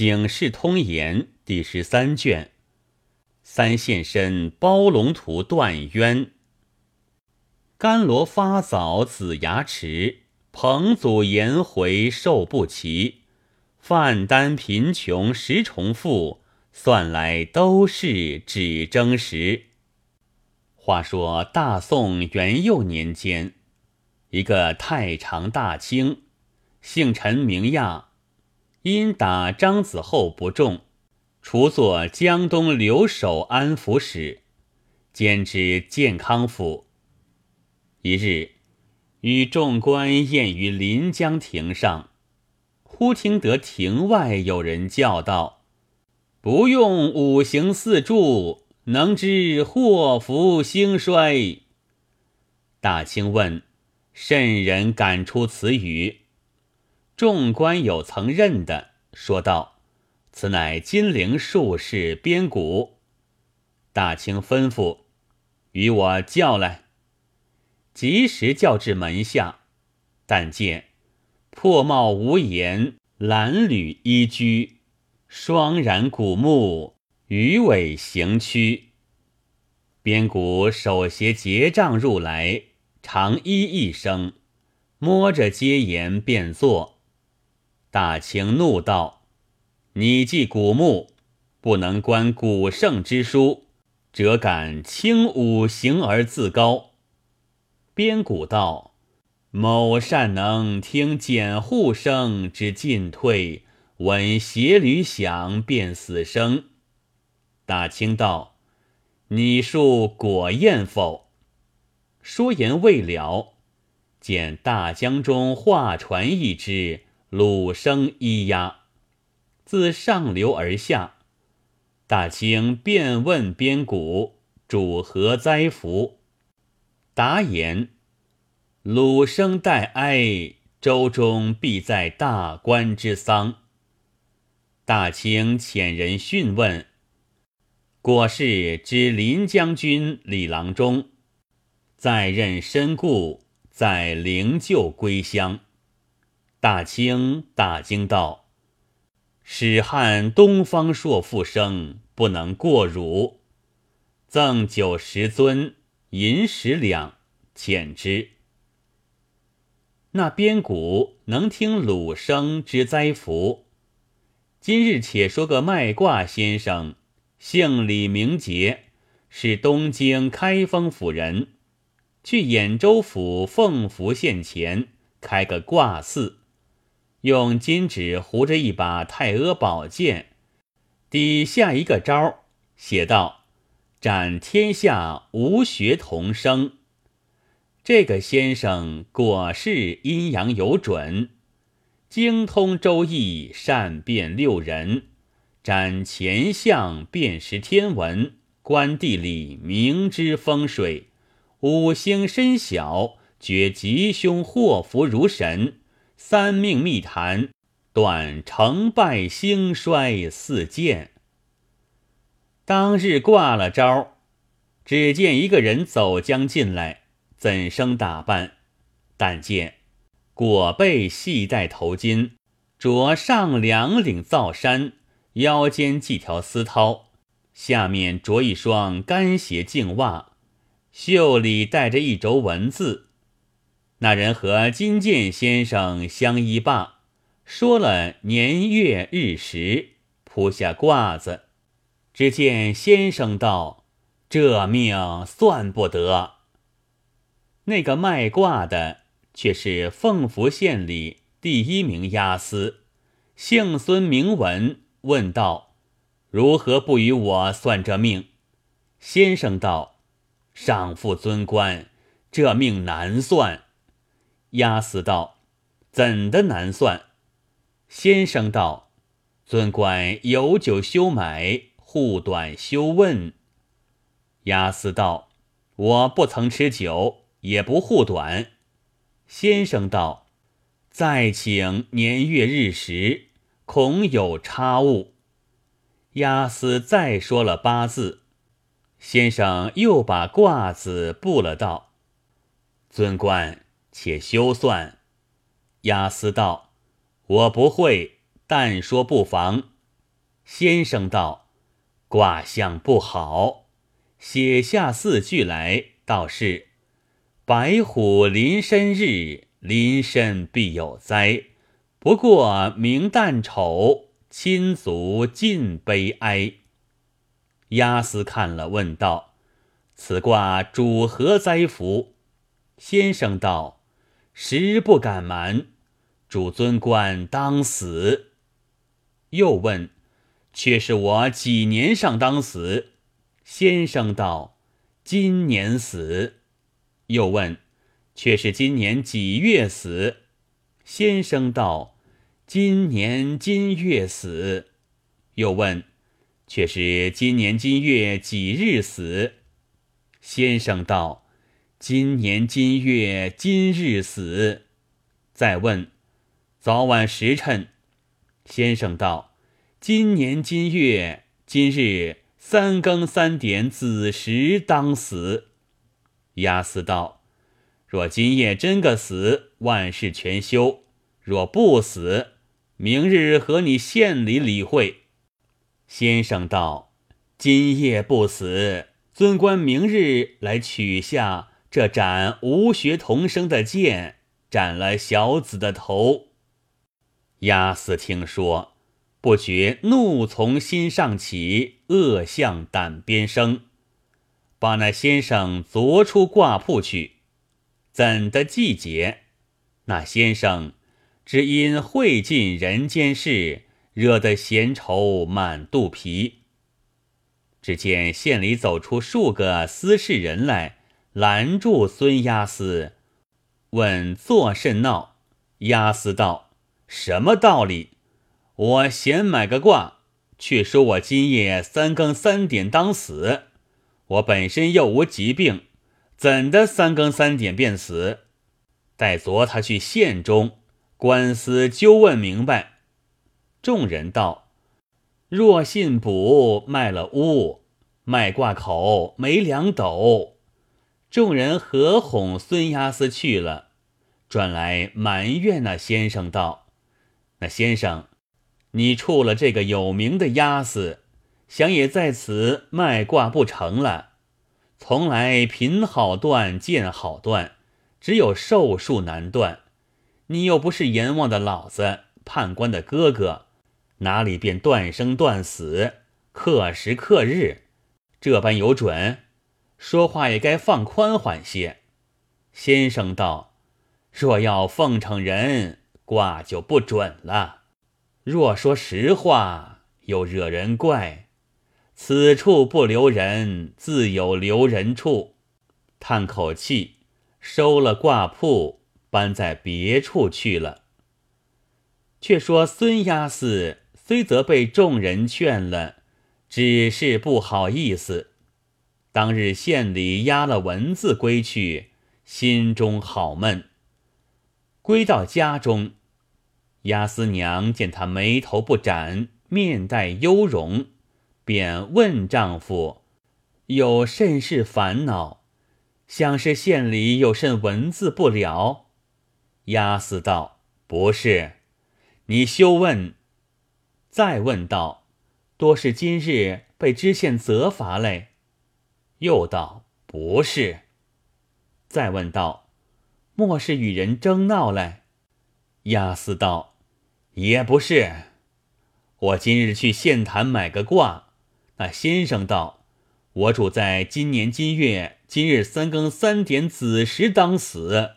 警世通言》第十三卷。三现身包龙图断渊。甘罗发早子牙迟，彭祖颜回寿不齐。范丹贫穷十重负，算来都是只争时。话说大宋元佑年间，一个太常大卿，姓陈名亚，因打张子厚不中，除作江东留守安抚使，兼知健康府。一日，与众官宴于临江亭上，忽听得亭外有人叫道：“不用五行四柱，能知祸福兴衰。”大清问：“甚人敢出此语？”众官有曾认的，说道：“此乃金陵术士边谷。”大清吩咐：“与我叫来。”及时叫至门下，但见破帽无檐，褴褛衣居，双髯古木，鱼尾行躯。边谷手携结杖入来，长揖一声，摸着阶沿便坐。大清怒道：“你既古木，不能观古圣之书，辄敢轻五行而自高？”边谷道：“某善能听简户声之进退，闻鞋履响辨死生。”大清道：“你述果验否？”说言未了，见大江中画船一只，鲁声咿呀，自上流而下。大清便问边谷：“主何灾福？”答言：“鲁生待哀，周中必在大官之丧。”大清遣人讯问，果是知林将军李郎中，在任身故，在灵柩归乡。大清大惊道：“使汉东方朔复生，不能过汝，赠酒十尊。”银十两，遣之。那边谷能听鲁声之灾福。今日且说个卖卦先生，姓李名杰，是东京开封府人，去兖州府凤福县前开个卦寺，用金纸糊着一把太阿宝剑，底下一个招，写道。斩天下无学同生，这个先生果是阴阳有准，精通周易，善辨六人，斩前相，辨识天文，观地理，明知风水，五行深晓，觉吉凶祸福如神，三命密谈，短成败兴衰四见。当日挂了招，只见一个人走将进来，怎生打扮？但见裹背系带头巾，着上两领皂衫，腰间系条丝绦，下面着一双干鞋净袜，袖里带着一轴文字。那人和金剑先生相依罢，说了年月日时，铺下褂子。只见先生道：“这命算不得。”那个卖卦的却是凤福县里第一名押司，姓孙名文，问道：“如何不与我算这命？”先生道：“上父尊官，这命难算。”押司道：“怎的难算？”先生道：“尊官有酒休买。”护短休问，押司道：“我不曾吃酒，也不护短。”先生道：“再请年月日时，恐有差误。”押司再说了八字，先生又把卦子布了，道：“尊官，且休算。”押司道：“我不会，但说不妨。”先生道：“卦象不好，写下四句来，道是：白虎临身日，临身必有灾。不过明旦丑，亲族尽悲哀。”押司看了，问道：“此卦主何灾福？”先生道：“实不敢瞒，主尊官当死。”又问：“却是我几年上当死？”先生道：“今年死。”又问：“却是今年几月死？”先生道：“今年今月死。”又问。却是今年今月几日死？先生道：“今年今月今日死。”再问：“早晚时辰？”先生道：“今年今月今日三更三点子时当死。”押司道：“若今夜真个死，万事全休；若不死，明日和你县里理会。”先生道：“今夜不死，尊官明日来取下这斩无学童生的剑，斩了小子的头。”押司听说，不觉怒从心上起，恶向胆边生，把那先生凿出挂铺去。怎的季节？那先生只因会尽人间事。惹得闲愁满肚皮。只见县里走出数个司事人来，拦住孙押司，问作甚闹？押司道：“什么道理？我闲买个卦，却说我今夜三更三点当死。我本身又无疾病，怎的三更三点便死？待昨他去县中，官司究问明白。”众人道：“若信卜卖了屋，卖卦口没两斗。”众人合哄孙押司去了，转来埋怨那先生道：“那先生，你触了这个有名的押司，想也在此卖卦不成了？从来贫好断，贱好断，只有寿数难断。你又不是阎王的老子，判官的哥哥。”哪里便断生断死，刻时刻日，这般有准？说话也该放宽缓些。先生道：“若要奉承人，卦就不准了；若说实话，又惹人怪。此处不留人，自有留人处。”叹口气，收了卦铺，搬在别处去了。却说孙押司。虽则被众人劝了，只是不好意思。当日县里押了文字归去，心中好闷。归到家中，押司娘见他眉头不展，面带忧容，便问丈夫：“有甚事烦恼？想是县里有甚文字不了？”押司道：“不是，你休问。”再问道：“多是今日被知县责罚嘞？”又道：“不是。”再问道：“莫是与人争闹嘞？”押司道：“也不是。我今日去县坛买个卦，那先生道：‘我主在今年今月今日三更三点子时当死。’”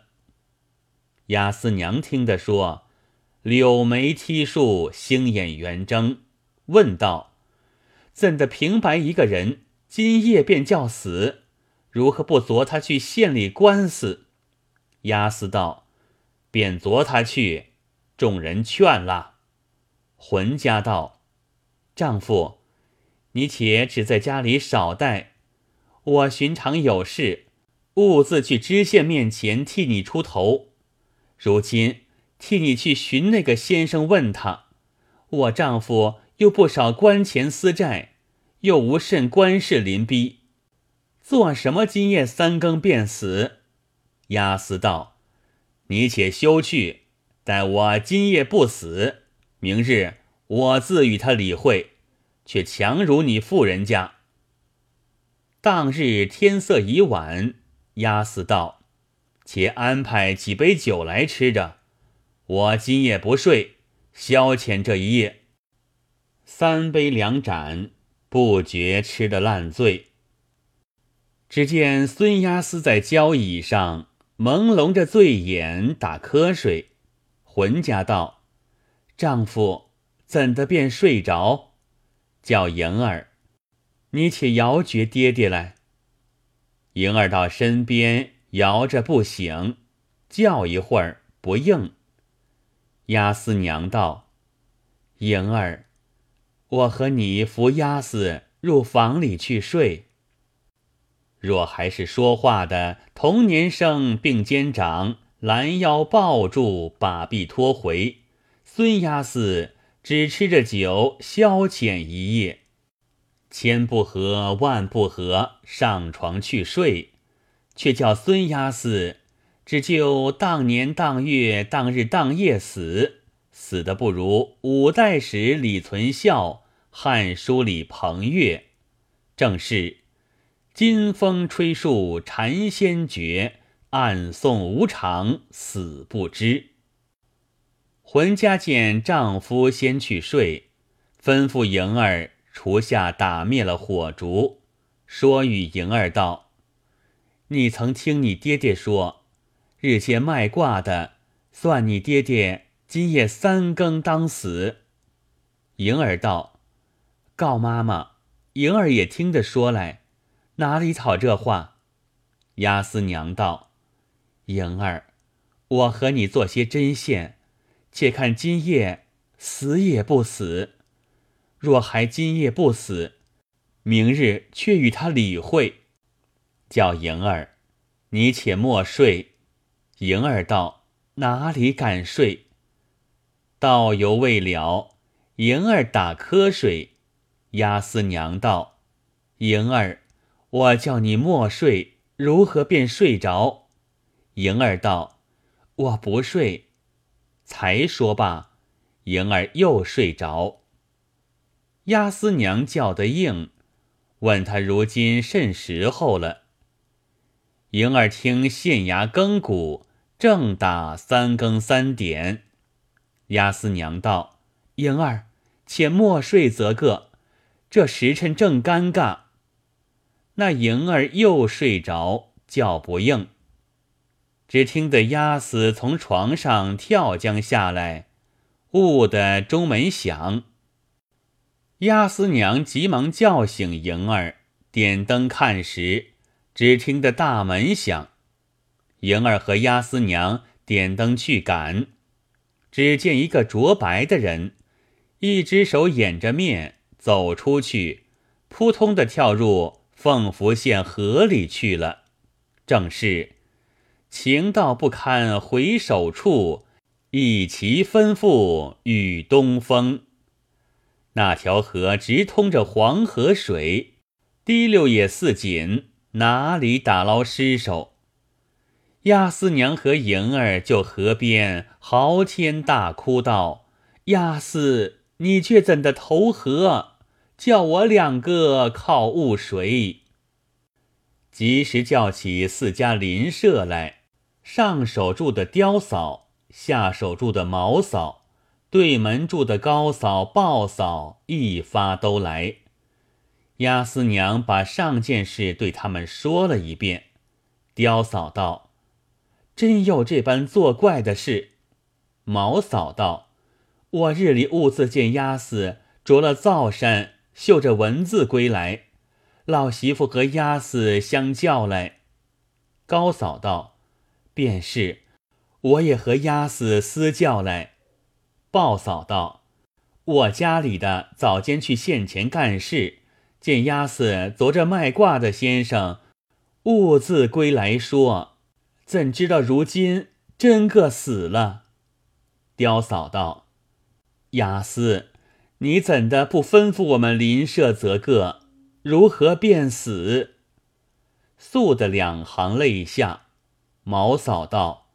押司娘听得说。柳眉剔竖，星眼圆睁，问道：“怎的平白一个人，今夜便叫死？如何不昨他去县里官司？”押司道：“便昨他去。”众人劝了。浑家道：“丈夫，你且只在家里少待，我寻常有事，兀自去知县面前替你出头。如今。”替你去寻那个先生，问他，我丈夫又不少官钱私债，又无甚官事临逼，做什么今夜三更便死？押司道：“你且休去，待我今夜不死，明日我自与他理会。却强如你妇人家。”当日天色已晚，押司道：“且安排几杯酒来吃着，我今夜不睡，消遣这一夜。”三杯两盏，不觉吃得烂醉。只见孙押司在交椅上朦胧着醉眼打瞌睡，浑家道：“丈夫怎的便睡着？”叫莹儿。你且摇绝爹爹来。莹儿到身边摇着不醒，叫一会儿不应。押司娘道：“莹儿，我和你扶押司入房里去睡。若还是说话的同年生并肩长，拦腰抱住，把臂拖回。孙押司只吃着酒消遣一夜。”千不合万不合，上床去睡，却叫孙押司只就当年当月当日当夜死，死的不如五代史李存孝、汉书里彭越，正是金风吹树禅先觉，暗送无常死不知。浑家见丈夫先去睡，吩咐莹儿。厨下打灭了火烛，说与莹儿道：“你曾听你爹爹说，日间卖卦的，算你爹爹今夜三更当死。”莹儿道：“告妈妈，莹儿也听得说来，哪里讨这话？”押司娘道：“莹儿，我和你做些针线，且看今夜死也不死。”若还今夜不死，明日却与他理会。叫莹儿，你且莫睡。莹儿道：“哪里敢睡？”道犹未了，莹儿打瞌睡。押司娘道：“莹儿，我叫你莫睡，如何便睡着？”莹儿道：“我不睡。”才说罢，莹儿又睡着。押司娘叫得应，问他如今甚时候了。莹儿听县衙更鼓，正打三更三点。押司娘道：“莹儿，且莫睡则个，这时辰正尴尬。”那莹儿又睡着，叫不应。只听得押司从床上跳将下来，兀的中门响。押司娘急忙叫醒莹儿，点灯看时，只听得大门响。莹儿和押司娘点灯去赶，只见一个着白的人，一只手掩着面走出去，扑通的跳入凤福县河里去了。正是情到不堪回首处，一齐吩咐与东风。那条河直通着黄河水，滴溜也似锦，哪里打捞尸首？亚四娘和莹儿就河边嚎天大哭道：“亚四，你却怎的投河？叫我两个靠误谁？”及时叫起四家邻舍来，上手住的刁嫂，下手住的毛嫂。对门住的高嫂、鲍嫂一发都来，押司娘把上件事对他们说了一遍。刁嫂道：“真有这般作怪的事。”毛嫂道：“我日里兀自见押司着了皂衫，绣着文字归来，老媳妇和鸭子相叫来。”高嫂道：“便是，我也和鸭子私叫来。”鲍嫂道：“我家里的早间去县前干事，见鸭子昨着卖卦的先生，兀自归来说，怎知道如今真个死了？”刁嫂道：“鸭子，你怎的不吩咐我们邻舍则个？如何便死？”素的两行泪下。毛嫂道：“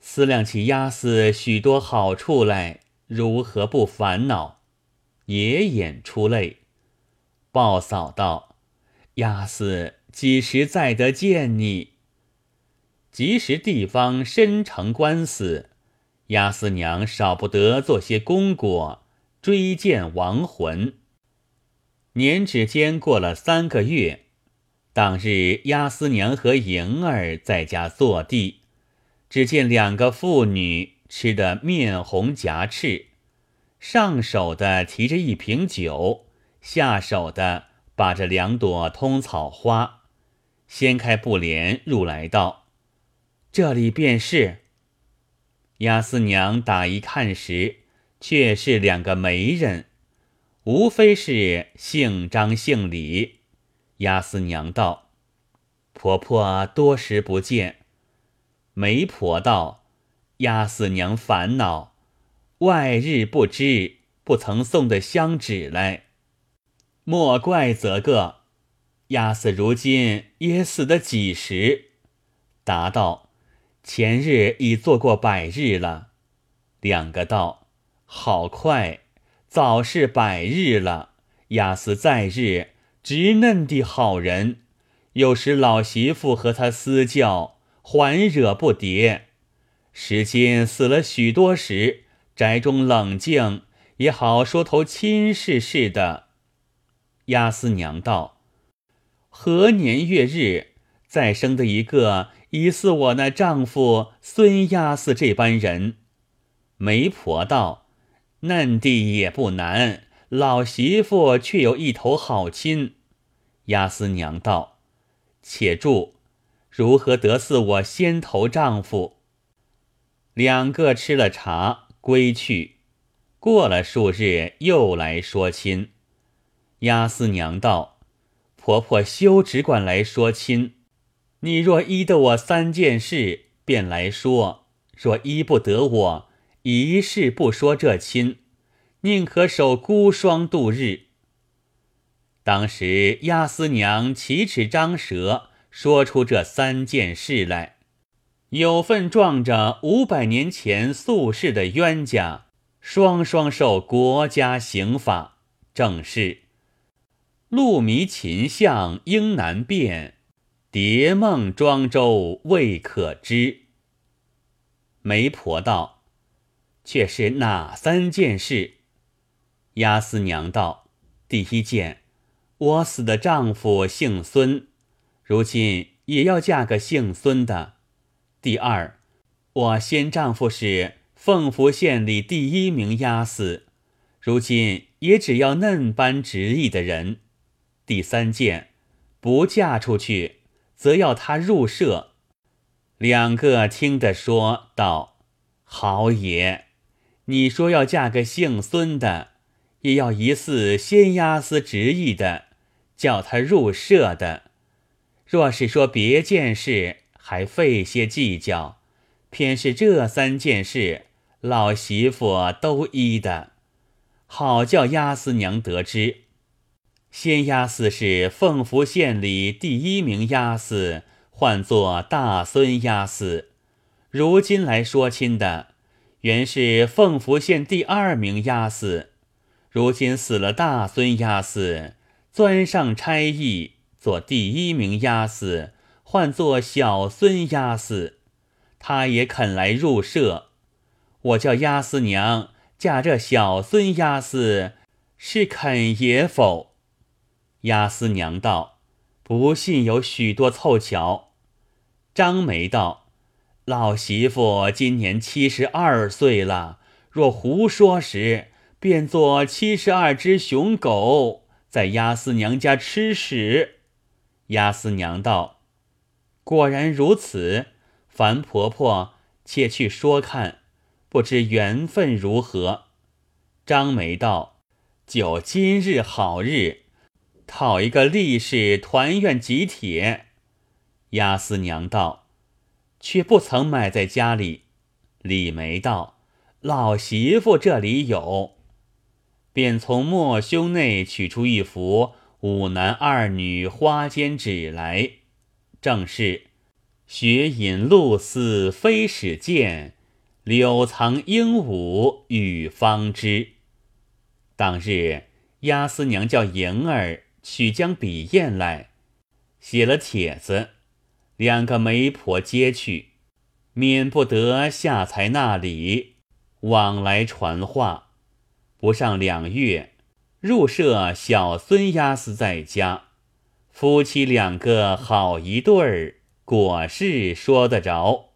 思量起押司许多好处来。”如何不烦恼？也眼出泪，报嫂道：“押司几时再得见你？”即时地方深城官司，押司娘少不得做些功果，追荐亡魂。年指间过了三个月，当日押司娘和莹儿在家坐地，只见两个妇女吃得面红颊赤，上手的提着一瓶酒，下手的把着两朵通草花，掀开布帘入来道。这里便是。押司娘打一看时，却是两个媒人，无非是姓张姓李。押司娘道：“婆婆多时不见。”媒婆道：“押司娘烦恼，外日不知，不曾送的香纸来。莫怪则个，押司如今也死得几时？”答道。前日已做过百日了，两个道好快，早是百日了。亚斯在日直嫩的好人，有时老媳妇和他私教，还惹不迭。时间死了许多时，宅中冷静，也好说头亲事似的。亚斯娘道：何年月日再生的一个？疑似我那丈夫孙押司这般人，媒婆道：“嫩弟也不难，老媳妇却有一头好亲。”押司娘道：“且住，如何得似我先头丈夫？”两个吃了茶归去。过了数日，又来说亲。押司娘道：“婆婆休只管来说亲。”你若依得我三件事，便来说；若依不得我，一事不说这亲，宁可守孤霜度日。当时押司娘奇齿张舌，说出这三件事来，有份撞着五百年前宿世的冤家，双双受国家刑法。正是鹿迷秦相应难辨。蝶梦庄周未可知。媒婆道：“却是哪三件事？”押司娘道：“第一件，我死的丈夫姓孙，如今也要嫁个姓孙的。第二，我先丈夫是凤福县里第一名押司，如今也只要嫩般直意的人。第三件，不嫁出去。”则要他入社，两个听得说道：“好也，你说要嫁个姓孙的，也要疑似先押司执意的，叫他入社的。若是说别件事，还费些计较；偏是这三件事，老媳妇都依的，好叫押司娘得知。”先押司是凤福县里第一名押司，唤作大孙押司。如今来说亲的，原是凤福县第二名押司。如今死了大孙押司，钻上差役做第一名押司，唤作小孙押司。他也肯来入社。我叫押司娘嫁这小孙押司，是肯也否？押司娘道：“不信有许多凑巧。”张梅道：“老媳妇今年七十二岁了，若胡说时，便做七十二只熊狗在押司娘家吃屎。”押司娘道：“果然如此，樊婆婆且去说看，不知缘分如何。”张梅道：“就今日好日。”讨一个力士团圆集帖，押司娘道：“却不曾买在家里。”李梅道：“老媳妇这里有。”便从莫胸内取出一幅五男二女花间纸来，正是“雪引露丝飞使见，柳藏鹦鹉与方知”。当日押司娘叫莹儿。取将笔砚来，写了帖子，两个媒婆接去，免不得下才那里往来传话。不上两月，入舍小孙押司在家，夫妻两个好一对儿，果是说得着。